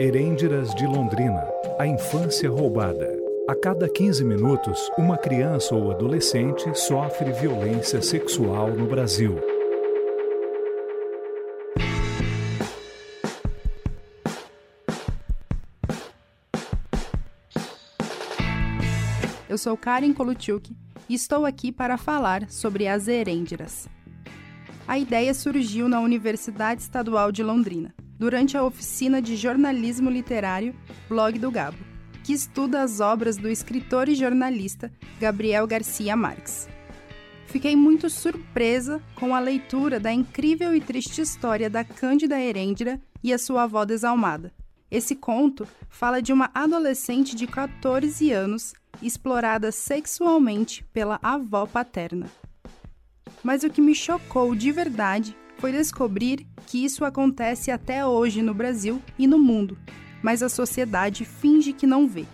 Herêndiras de Londrina A infância roubada. A cada 15 minutos, uma criança ou adolescente sofre violência sexual no Brasil. Eu sou Karen Koluchuk e estou aqui para falar sobre as herêndiras. A ideia surgiu na Universidade Estadual de Londrina, durante a oficina de jornalismo literário Blog do Gabo, que estuda as obras do escritor e jornalista Gabriel Garcia Marques. Fiquei muito surpresa com a leitura da incrível e triste história da Cândida Herêndira e a sua avó desalmada. Esse conto fala de uma adolescente de 14 anos explorada sexualmente pela avó paterna. Mas o que me chocou de verdade foi descobrir que isso acontece até hoje no Brasil e no mundo, mas a sociedade finge que não vê.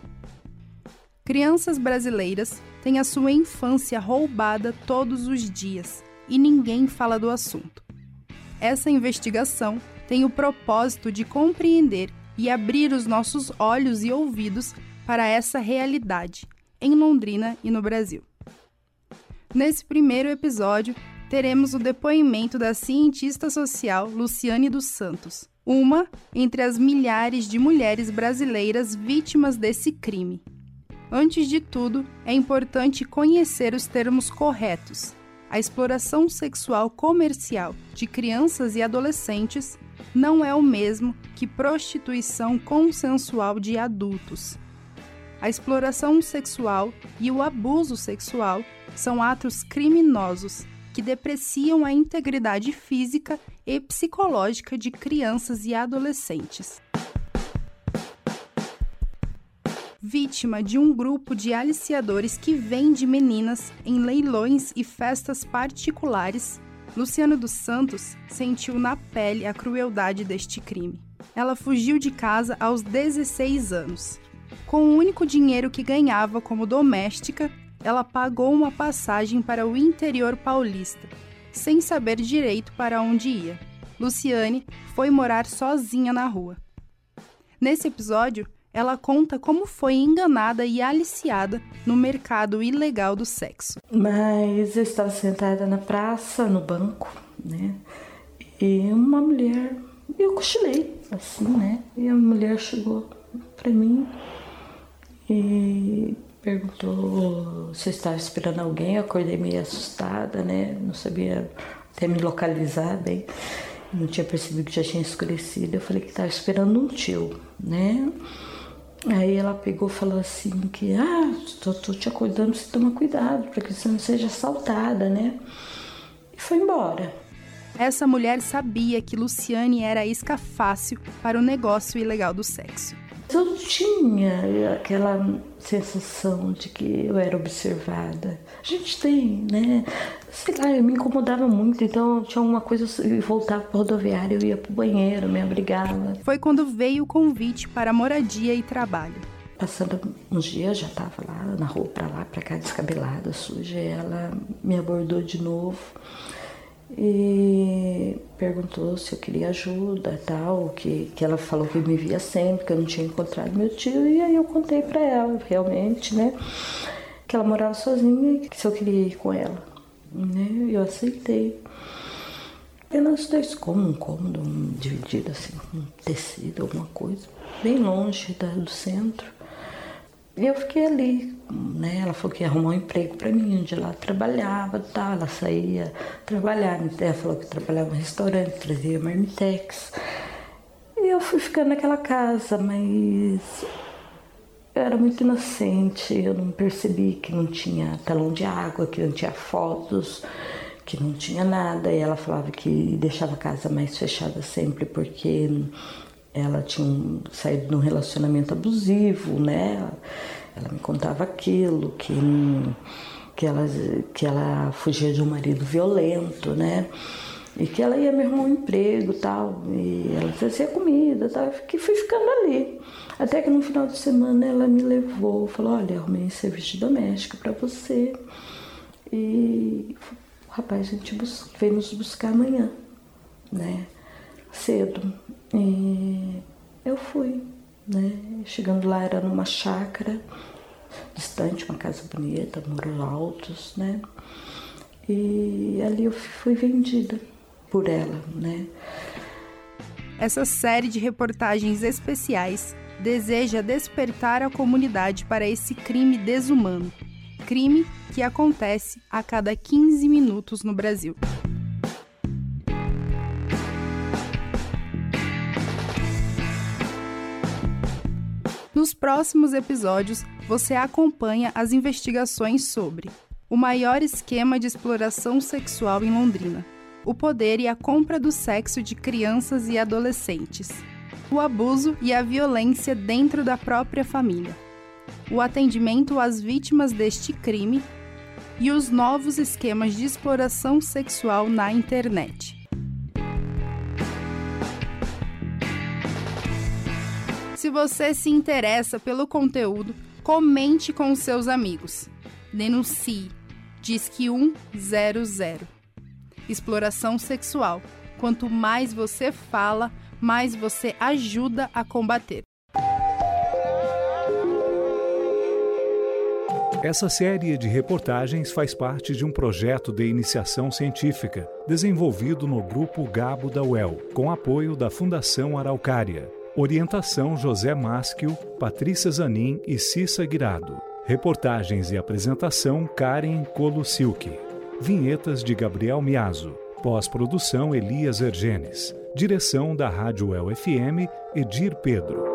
Crianças brasileiras têm a sua infância roubada todos os dias e ninguém fala do assunto. Essa investigação tem o propósito de compreender e abrir os nossos olhos e ouvidos para essa realidade em Londrina e no Brasil. Nesse primeiro episódio, teremos o depoimento da cientista social Luciane dos Santos, uma entre as milhares de mulheres brasileiras vítimas desse crime. Antes de tudo, é importante conhecer os termos corretos. A exploração sexual comercial de crianças e adolescentes não é o mesmo que prostituição consensual de adultos. A exploração sexual e o abuso sexual são atos criminosos que depreciam a integridade física e psicológica de crianças e adolescentes. Vítima de um grupo de aliciadores que vende meninas em leilões e festas particulares, Luciano dos Santos sentiu na pele a crueldade deste crime. Ela fugiu de casa aos 16 anos com o único dinheiro que ganhava como doméstica, ela pagou uma passagem para o interior paulista, sem saber direito para onde ia. Luciane foi morar sozinha na rua. Nesse episódio, ela conta como foi enganada e aliciada no mercado ilegal do sexo. Mas eu estava sentada na praça, no banco, né? E uma mulher, eu cochilei, assim, né? E a mulher chegou para mim e perguntou se eu estava esperando alguém. Eu acordei meio assustada, né? Não sabia até me localizar bem. Não tinha percebido que já tinha escurecido. Eu falei que estava esperando um tio, né? Aí ela pegou e falou assim que, ah, tô, te acordando, você toma cuidado para que você não seja assaltada, né? E foi embora. Essa mulher sabia que Luciane era isca fácil para o negócio ilegal do sexo. Eu tinha aquela sensação de que eu era observada. A gente tem, né? Sei lá, eu me incomodava muito, então tinha uma coisa, eu voltava para rodoviária, eu ia para o banheiro, me abrigava. Foi quando veio o convite para moradia e trabalho. Passando uns dias, já estava lá na rua, para lá, para cá, descabelada, suja, ela me abordou de novo e perguntou se eu queria ajuda tal, que, que ela falou que me via sempre, que eu não tinha encontrado meu tio, e aí eu contei para ela, realmente, né, que ela morava sozinha e que se eu queria ir com ela, né, eu aceitei. Apenas dois cômodos, um cômodo um dividido assim, um tecido, alguma coisa, bem longe da, do centro. E eu fiquei ali, né? Ela falou que ia arrumar um emprego para mim, onde ela trabalhava tal. Ela saía trabalhar, ela falou que trabalhava no restaurante, trazia marmitex. E eu fui ficando naquela casa, mas eu era muito inocente, eu não percebi que não tinha talão de água, que não tinha fotos, que não tinha nada. E ela falava que deixava a casa mais fechada sempre porque ela tinha saído de um relacionamento abusivo, né? Ela me contava aquilo, que, que, ela, que ela fugia de um marido violento, né? E que ela ia me arrumar um emprego tal, e ela trazia comida tal, que fui ficando ali. Até que no final de semana ela me levou, falou, olha, arrumei um serviço doméstico para você. E rapaz, a gente bus veio nos buscar amanhã, né? Cedo. E eu fui, né? Chegando lá era numa chácara distante, uma casa bonita, muros altos, né? E ali eu fui vendida por ela, né? Essa série de reportagens especiais deseja despertar a comunidade para esse crime desumano. Crime que acontece a cada 15 minutos no Brasil. Nos próximos episódios, você acompanha as investigações sobre o maior esquema de exploração sexual em Londrina, o poder e a compra do sexo de crianças e adolescentes, o abuso e a violência dentro da própria família, o atendimento às vítimas deste crime e os novos esquemas de exploração sexual na internet. Se você se interessa pelo conteúdo, comente com seus amigos. Denuncie. Disque 100. Exploração sexual. Quanto mais você fala, mais você ajuda a combater. Essa série de reportagens faz parte de um projeto de iniciação científica desenvolvido no Grupo Gabo da UEL, com apoio da Fundação Araucária. Orientação José Maschio, Patrícia Zanin e Cissa Guirado. Reportagens e apresentação Karen Colusilki. Vinhetas de Gabriel Miazo. Pós-produção Elias Ergenes. Direção da Rádio El FM, Edir Pedro.